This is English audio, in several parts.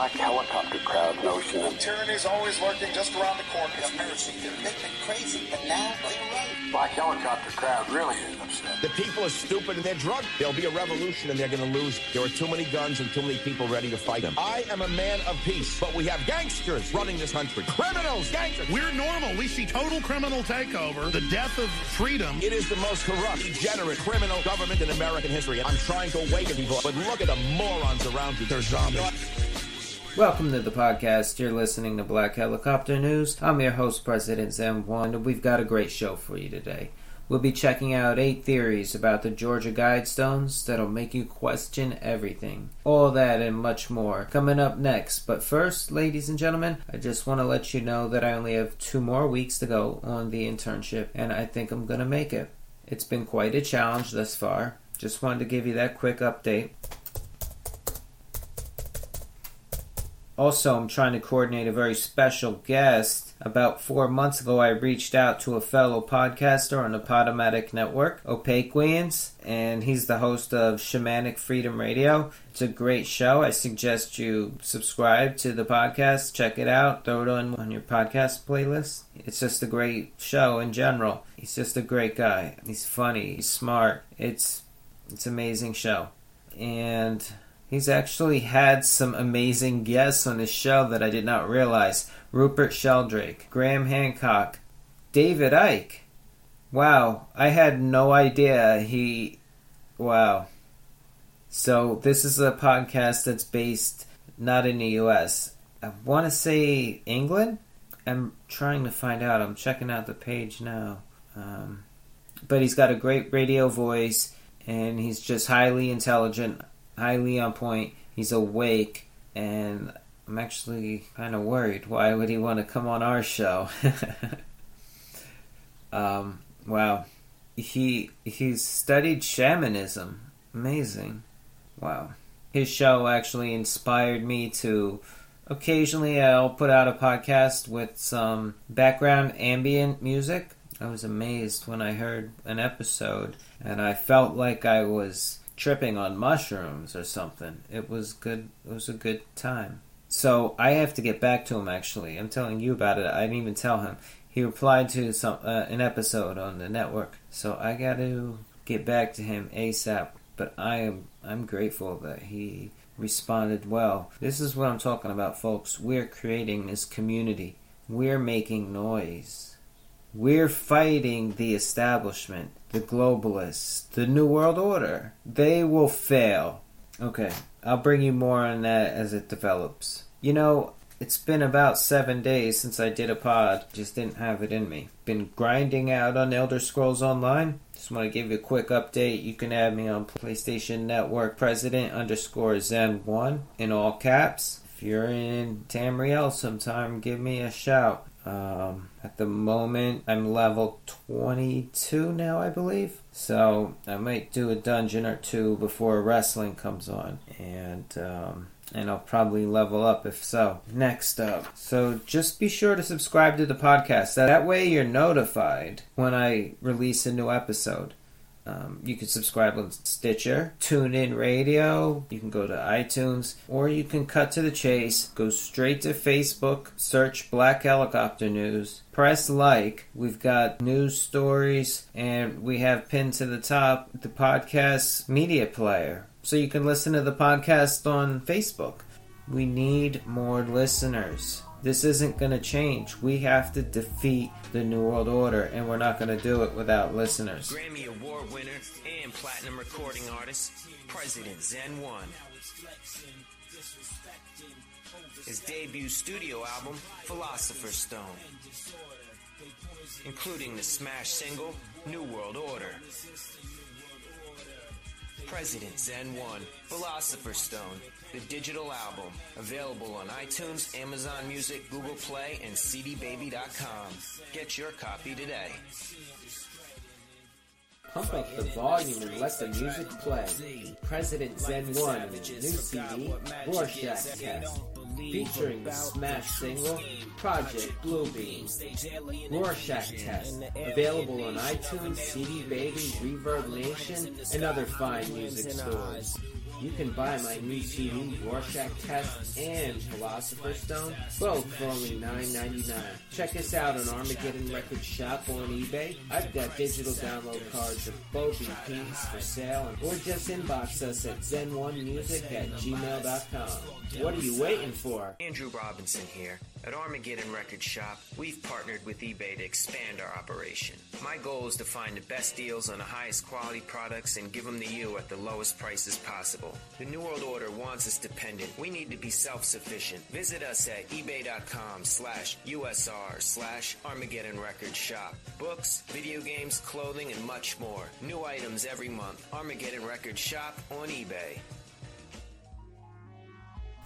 black helicopter crowd notion Of, Tyranny is always lurking just around the corner. Have mercy. They've been crazy, but now they're right. black helicopter crowd really is upset. The people are stupid and they're drunk. There'll be a revolution and they're going to lose. There are too many guns and too many people ready to fight them. I am a man of peace, but we have gangsters running this country. Criminals, gangsters. We're normal. We see total criminal takeover, the death of freedom. It is the most corrupt, degenerate, criminal government in American history. I'm trying to awaken people, but look at the morons around you. They're zombies. Welcome to the podcast. You're listening to Black Helicopter News. I'm your host, President Zen1, and we've got a great show for you today. We'll be checking out eight theories about the Georgia Guidestones that'll make you question everything. All that and much more coming up next. But first, ladies and gentlemen, I just want to let you know that I only have two more weeks to go on the internship, and I think I'm going to make it. It's been quite a challenge thus far. Just wanted to give you that quick update. Also, I'm trying to coordinate a very special guest. About four months ago, I reached out to a fellow podcaster on the Podomatic Network, Opaqueans, and he's the host of Shamanic Freedom Radio. It's a great show. I suggest you subscribe to the podcast, check it out, throw it on, on your podcast playlist. It's just a great show in general. He's just a great guy. He's funny, he's smart. It's it's an amazing show. And He's actually had some amazing guests on his show that I did not realize. Rupert Sheldrake, Graham Hancock, David Icke. Wow, I had no idea he. Wow. So, this is a podcast that's based not in the US. I want to say England? I'm trying to find out. I'm checking out the page now. Um, but he's got a great radio voice and he's just highly intelligent highly on point. He's awake, and I'm actually kind of worried. Why would he want to come on our show? um, wow, he he's studied shamanism. Amazing. Wow, his show actually inspired me to. Occasionally, I'll put out a podcast with some background ambient music. I was amazed when I heard an episode, and I felt like I was tripping on mushrooms or something. It was good. It was a good time. So I have to get back to him. Actually, I'm telling you about it. I didn't even tell him. He replied to some uh, an episode on the network. So I got to get back to him asap. But I am I'm grateful that he responded well. This is what I'm talking about, folks. We're creating this community. We're making noise. We're fighting the establishment, the globalists, the New World Order. They will fail. Okay, I'll bring you more on that as it develops. You know, it's been about seven days since I did a pod, just didn't have it in me. Been grinding out on Elder Scrolls Online. Just want to give you a quick update. You can add me on PlayStation Network President underscore Zen1 in all caps. If you're in Tamriel sometime, give me a shout. Um, at the moment, I'm level 22 now, I believe. So I might do a dungeon or two before wrestling comes on, and um, and I'll probably level up if so. Next up, so just be sure to subscribe to the podcast. That way, you're notified when I release a new episode. Um, you can subscribe on Stitcher, TuneIn Radio. You can go to iTunes, or you can cut to the chase. Go straight to Facebook, search Black Helicopter News, press like. We've got news stories, and we have pinned to the top the podcast media player, so you can listen to the podcast on Facebook. We need more listeners. This isn't going to change. We have to defeat the New World Order, and we're not going to do it without listeners. Grammy Award winner and platinum recording artist, President Zen 1. His debut studio album, Philosopher's Stone, including the smash single, New World Order. President Zen 1, Philosopher's Stone, the digital album, available on iTunes, Amazon Music, Google Play, and CDBaby.com. Get your copy today. Pump up the volume and let the music play. President Zen 1 new CD, Rorschach Test, featuring the smash single, Project Bluebeam. Rorschach Test, available on iTunes, CD Baby, Reverb Nation, and other fine music stores. You can buy my new CD, Rorschach Test and Philosopher's Stone, both for only $9.99. Check us out on Armageddon Records Shop or on eBay. I've got digital download cards of both EPs for sale, or just inbox us at zen1music at gmail.com. What are you waiting for? Andrew Robinson here. At Armageddon Record Shop, we've partnered with eBay to expand our operation. My goal is to find the best deals on the highest quality products and give them to you at the lowest prices possible. The New World Order wants us dependent. We need to be self-sufficient. Visit us at ebay.com slash USR slash Armageddon Record Shop. Books, video games, clothing, and much more. New items every month. Armageddon Record Shop on eBay.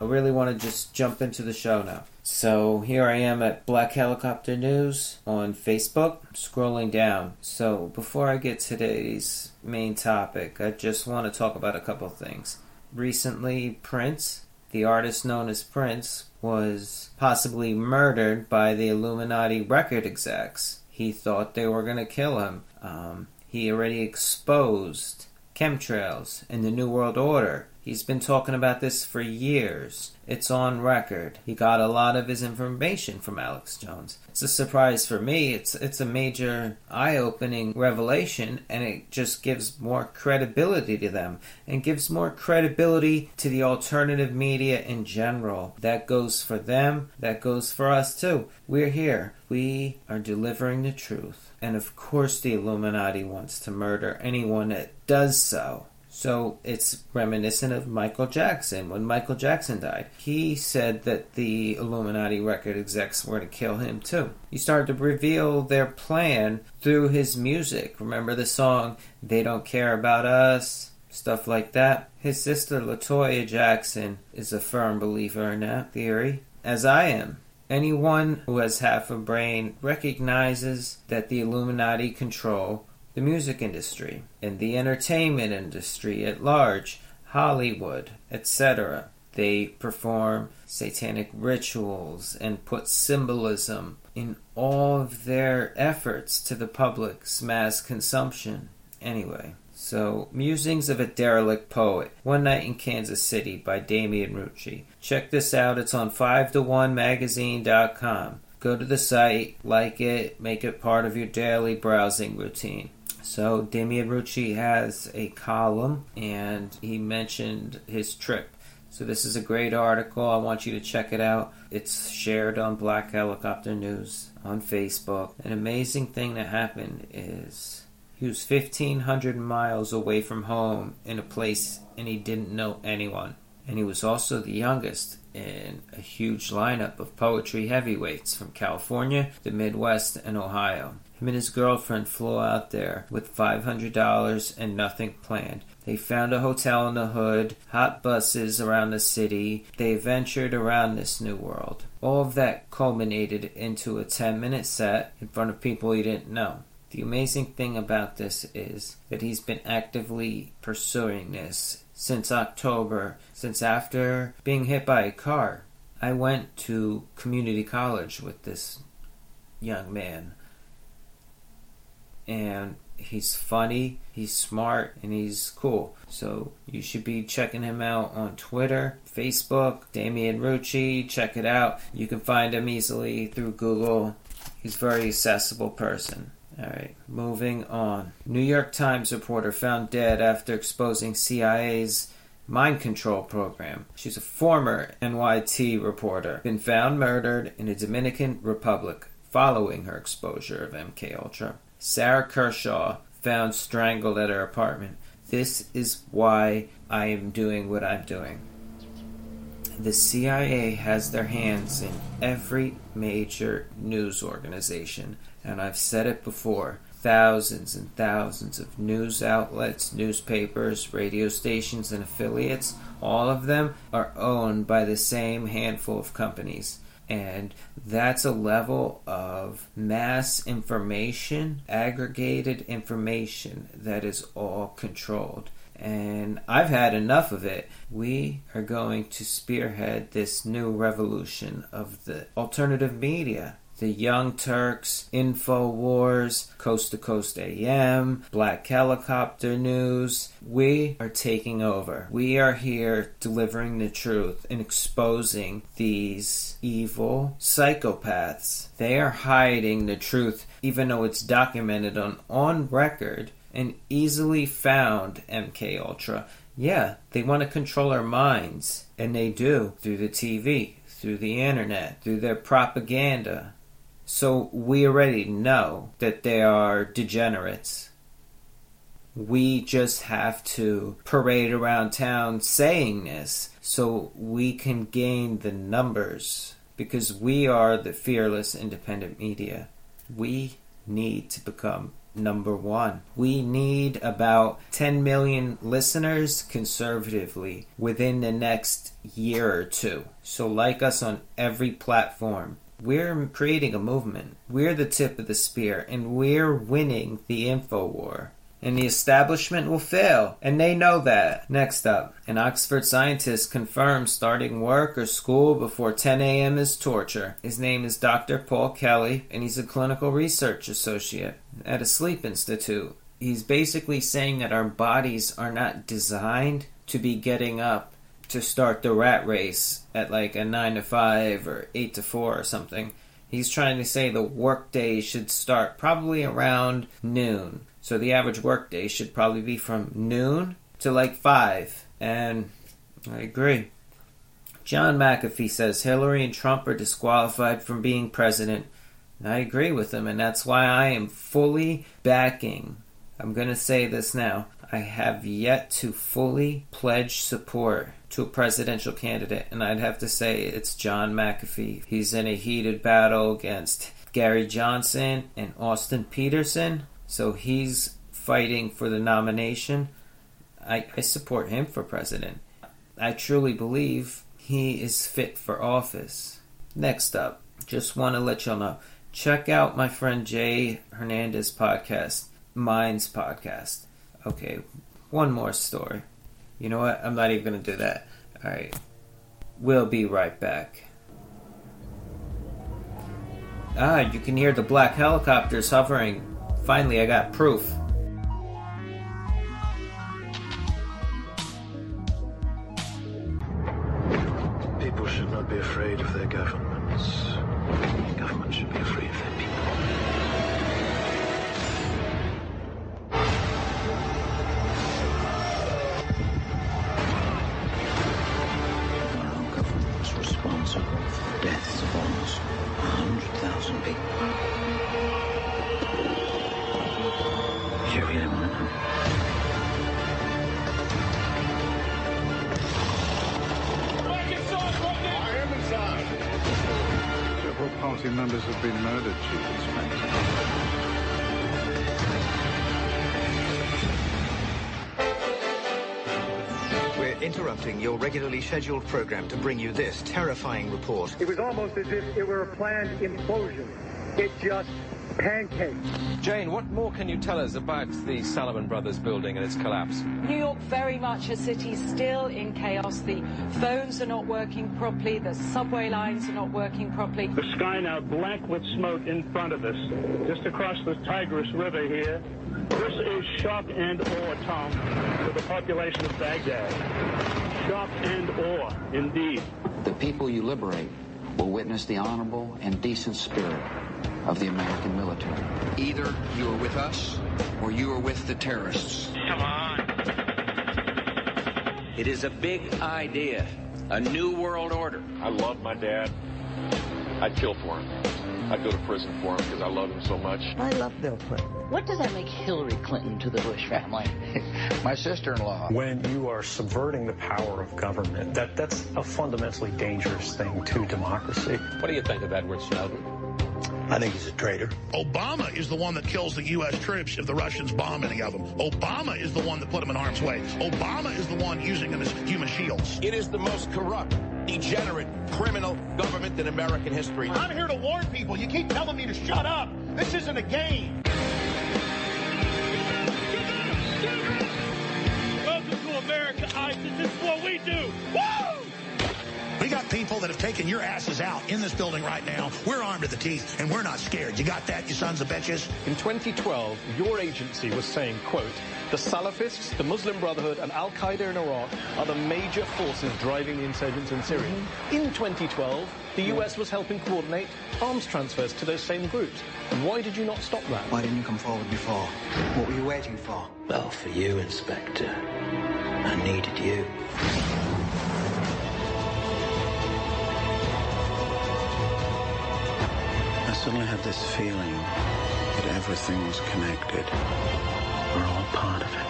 I really want to just jump into the show now. So here I am at Black Helicopter News on Facebook, scrolling down. So before I get to today's main topic, I just want to talk about a couple things. Recently, Prince, the artist known as Prince, was possibly murdered by the Illuminati record execs. He thought they were going to kill him. Um, he already exposed chemtrails and the New World Order He's been talking about this for years. It's on record. He got a lot of his information from Alex Jones. It's a surprise for me. It's it's a major eye-opening revelation and it just gives more credibility to them and gives more credibility to the alternative media in general. That goes for them, that goes for us too. We're here. We are delivering the truth. And of course the Illuminati wants to murder anyone that does so. So it's reminiscent of Michael Jackson. When Michael Jackson died, he said that the Illuminati record execs were to kill him too. He started to reveal their plan through his music. Remember the song, They Don't Care About Us? Stuff like that. His sister Latoya Jackson is a firm believer in that theory, as I am. Anyone who has half a brain recognizes that the Illuminati control the music industry, in the entertainment industry at large, Hollywood, etc. They perform satanic rituals and put symbolism in all of their efforts to the public's mass consumption. Anyway, so Musings of a Derelict Poet, One Night in Kansas City by Damian Rucci. Check this out, it's on 5 to 1 magazine.com. Go to the site, like it, make it part of your daily browsing routine. So Damian Rucci has a column and he mentioned his trip. So this is a great article. I want you to check it out. It's shared on Black Helicopter News on Facebook. An amazing thing that happened is he was 1500 miles away from home in a place and he didn't know anyone. And he was also the youngest in a huge lineup of poetry heavyweights from California, the Midwest, and Ohio. Him and his girlfriend flew out there with $500 and nothing planned. They found a hotel in the hood, hot buses around the city. They ventured around this new world. All of that culminated into a 10 minute set in front of people he didn't know. The amazing thing about this is that he's been actively pursuing this since October, since after being hit by a car. I went to community college with this young man and he's funny, he's smart, and he's cool. So you should be checking him out on Twitter, Facebook, Damian Rucci. Check it out. You can find him easily through Google. He's a very accessible person. All right, moving on. New York Times reporter found dead after exposing CIA's mind control program. She's a former NYT reporter, been found murdered in the Dominican Republic following her exposure of MK Ultra. Sarah Kershaw found strangled at her apartment. This is why I am doing what I'm doing. The CIA has their hands in every major news organization, and I've said it before. Thousands and thousands of news outlets, newspapers, radio stations, and affiliates, all of them are owned by the same handful of companies. And that's a level of mass information, aggregated information that is all controlled. And I've had enough of it. We are going to spearhead this new revolution of the alternative media the Young Turks, InfoWars, Coast to Coast AM, Black Helicopter News. We are taking over. We are here delivering the truth and exposing these evil psychopaths. They are hiding the truth, even though it's documented on, on record and easily found MK Ultra. Yeah, they want to control our minds, and they do through the TV, through the internet, through their propaganda. So we already know that they are degenerates. We just have to parade around town saying this so we can gain the numbers because we are the fearless independent media. We need to become number one. We need about 10 million listeners conservatively within the next year or two. So, like us on every platform. We're creating a movement. We're the tip of the spear, and we're winning the info war. And the establishment will fail, and they know that. Next up, an Oxford scientist confirms starting work or school before 10 a.m. is torture. His name is Dr. Paul Kelley, and he's a clinical research associate at a sleep institute. He's basically saying that our bodies are not designed to be getting up to start the rat race at like a 9 to 5 or 8 to 4 or something. He's trying to say the workday should start probably around noon. So the average workday should probably be from noon to like 5. And I agree. John McAfee says Hillary and Trump are disqualified from being president. I agree with him, and that's why I am fully backing. I'm going to say this now. I have yet to fully pledge support to a presidential candidate, and I'd have to say it's John McAfee. He's in a heated battle against Gary Johnson and Austin Petersen, so he's fighting for the nomination. I, I support him for president. I truly believe he is fit for office. Next up, just want to let y'all know check out my friend Jay Hernandez podcast, Minds podcast. Okay, one more story. You know what? I'm not even going to do that. All right. We'll be right back. Ah, you can hear the black helicopters hovering. Finally, I got proof. 100,000 people. You really want to know? I am inside. Several party members have been murdered, Chief Inspector. Interrupting your regularly scheduled program to bring you this terrifying report. It was almost as if it were a planned implosion. It just pancaked. Jane, what more can you tell us about the Salomon Brothers building and its collapse? New York very much a city still in chaos. The phones are not working properly. The subway lines are not working properly. The sky now black with smoke in front of us, just across the Tigris River here. This is shock and awe, Tom, to the population of Baghdad. Shock and awe, indeed. The people you liberate will witness the honorable and decent spirit of the American military. Either you are with us or you are with the terrorists. Come on. It is a big idea, a new world order. I love my dad. I'd kill for him. I'd go to prison for him because I love him so much. I love Bill Clinton. What does that make Hillary Clinton to the Bush family? My sister-in-law. When you are subverting the power of government, that, that's a fundamentally dangerous thing to democracy. What do you think of Edward Snowden? I think he's a traitor. Obama is the one that kills the U.S. troops if the Russians bomb any of them. Obama is the one that put them in harm's way. Obama is the one using them as human shields. It is the most corrupt, degenerate, criminal government in American history. I'm here to warn people. You keep telling me to shut up. This isn't a game. Welcome to America, ISIS. This is what we do. Woo! We got people that have taken your asses out in this building right now. We're armed to the teeth, and we're not scared. You got that, you sons of bitches? In 2012, your agency was saying, quote, the Salafists, the Muslim Brotherhood, and Al Qaeda in Iraq are the major forces driving the insurgents in Syria. Mm-hmm. In 2012, the US was helping coordinate arms transfers to those same groups. And why did you not stop that? Why didn't you come forward before? What were you waiting for? Well, for you, Inspector. I needed you. Suddenly had this feeling that everything was connected. We're all part of it.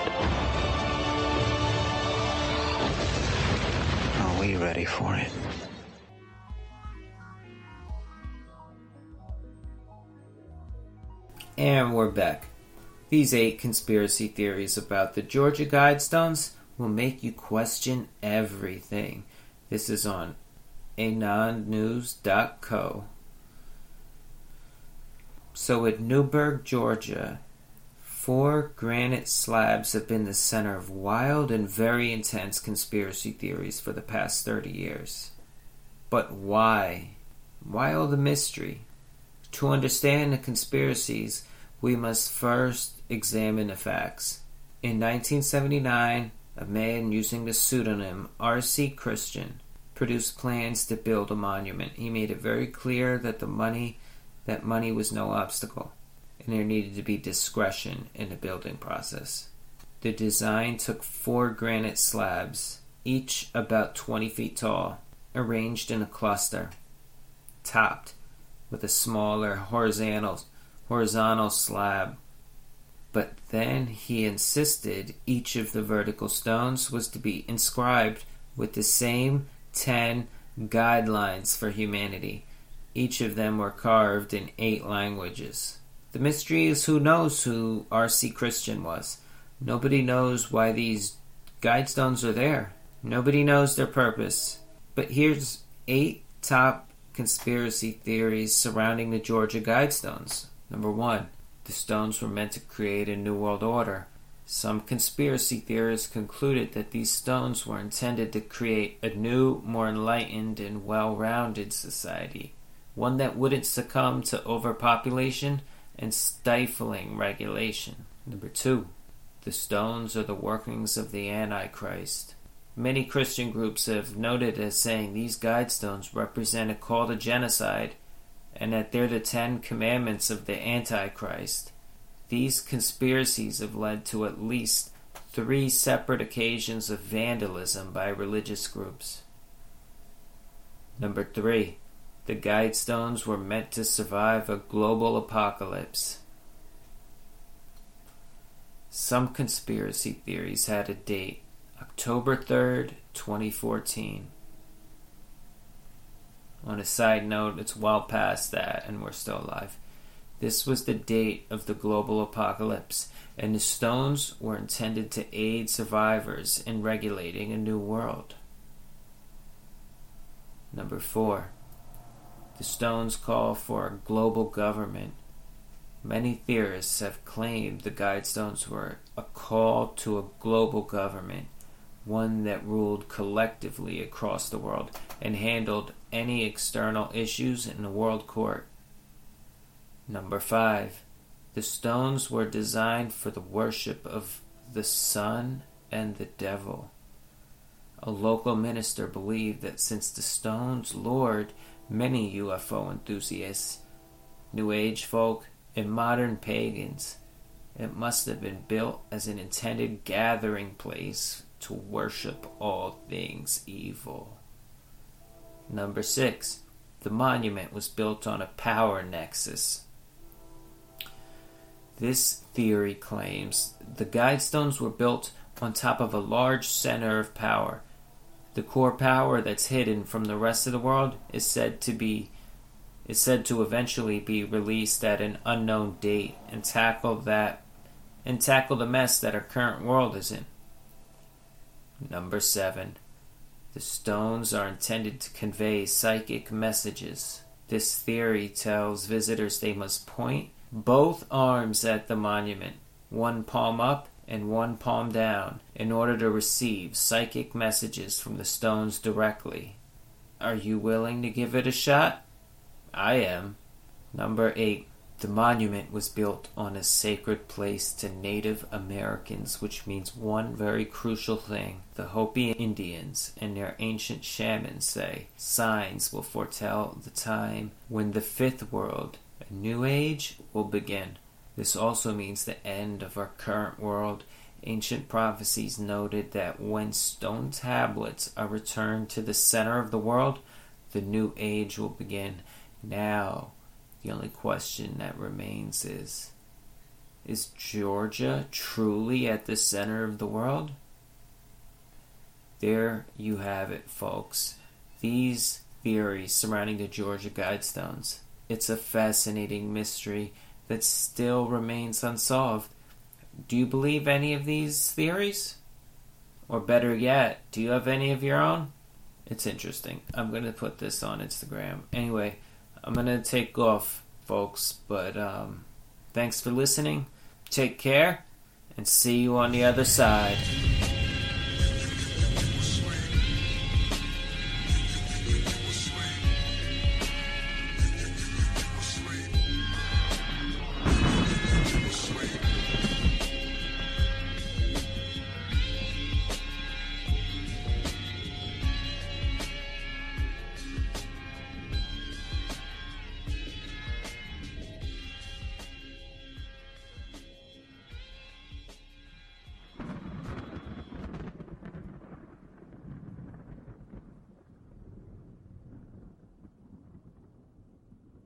Are we ready for it? And we're back. These eight conspiracy theories about the Georgia Guidestones will make you question everything. This is on anonnews.co. So, at Newburgh, Georgia, Four granite slabs have been the center of wild and very intense conspiracy theories for the past 30 years. But why? Why all the mystery? To understand the conspiracies, we must first examine the facts. In 1979, a man using the pseudonym R.C. Christian produced plans to build a monument. He made it very clear that the money that money was no obstacle and there needed to be discretion in the building process. The design took four granite slabs, each about 20 feet tall, arranged in a cluster, topped with a smaller horizontal, horizontal slab. But then he insisted each of the vertical stones was to be inscribed with the same 10 guidelines for humanity. Each of them were carved in eight languages. The mystery is who knows who R.C. Christian was. Nobody knows why these guidestones are there. Nobody knows their purpose. But here's eight top conspiracy theories surrounding the Georgia Guidestones. Number one, the stones were meant to create a new world order. Some conspiracy theorists concluded that these stones were intended to create a new, more enlightened, and well rounded society. One that wouldn't succumb to overpopulation and stifling regulation. Number two, the stones are the workings of the Antichrist. Many Christian groups have noted as saying these guidestones represent a call to genocide and that they're the Ten Commandments of the Antichrist. These conspiracies have led to at least three separate occasions of vandalism by religious groups. Number three, the Guidestones were meant to survive a global apocalypse. Some conspiracy theories had a date, October 3rd, 2014. On a side note, it's well past that and we're still alive. This was the date of the global apocalypse, and the stones were intended to aid survivors in regulating a new world. Number 4. The stones call for a global government. Many theorists have claimed the Guidestones were a call to a global government, one that ruled collectively across the world and handled any external issues in the world court. Number 5. The stones were designed for the worship of the sun and the devil. A local minister believed that since the stone's lord many UFO enthusiasts, New Age folk, and modern pagans. It must have been built as an intended gathering place to worship all things evil. Number six, the monument was built on a power nexus. This theory claims the guidestones were built on top of a large center of power the core power that's hidden from the rest of the world is said to be is said to eventually be released at an unknown date and tackle that and tackle the mess that our current world is in. Number 7. The stones are intended to convey psychic messages. This theory tells visitors they must point both arms at the monument, one palm up and one palm down in order to receive psychic messages from the stones directly. Are you willing to give it a shot? I am. Number 8. The monument was built on a sacred place to Native Americans, which means one very crucial thing. The Hopi Indians and their ancient shamans say signs will foretell the time when the fifth world, a new age, will begin. This also means the end of our current world. Ancient prophecies noted that when stone tablets are returned to the center of the world, the new age will begin. Now, the only question that remains is Is Georgia truly at the center of the world? There you have it, folks. These theories surrounding the Georgia Guidestones. It's a fascinating mystery that still remains unsolved. Do you believe any of these theories? Or better yet, do you have any of your own? It's interesting. I'm going to put this on Instagram. Anyway, I'm going to take off, folks, but um, thanks for listening. Take care, and see you on the other side.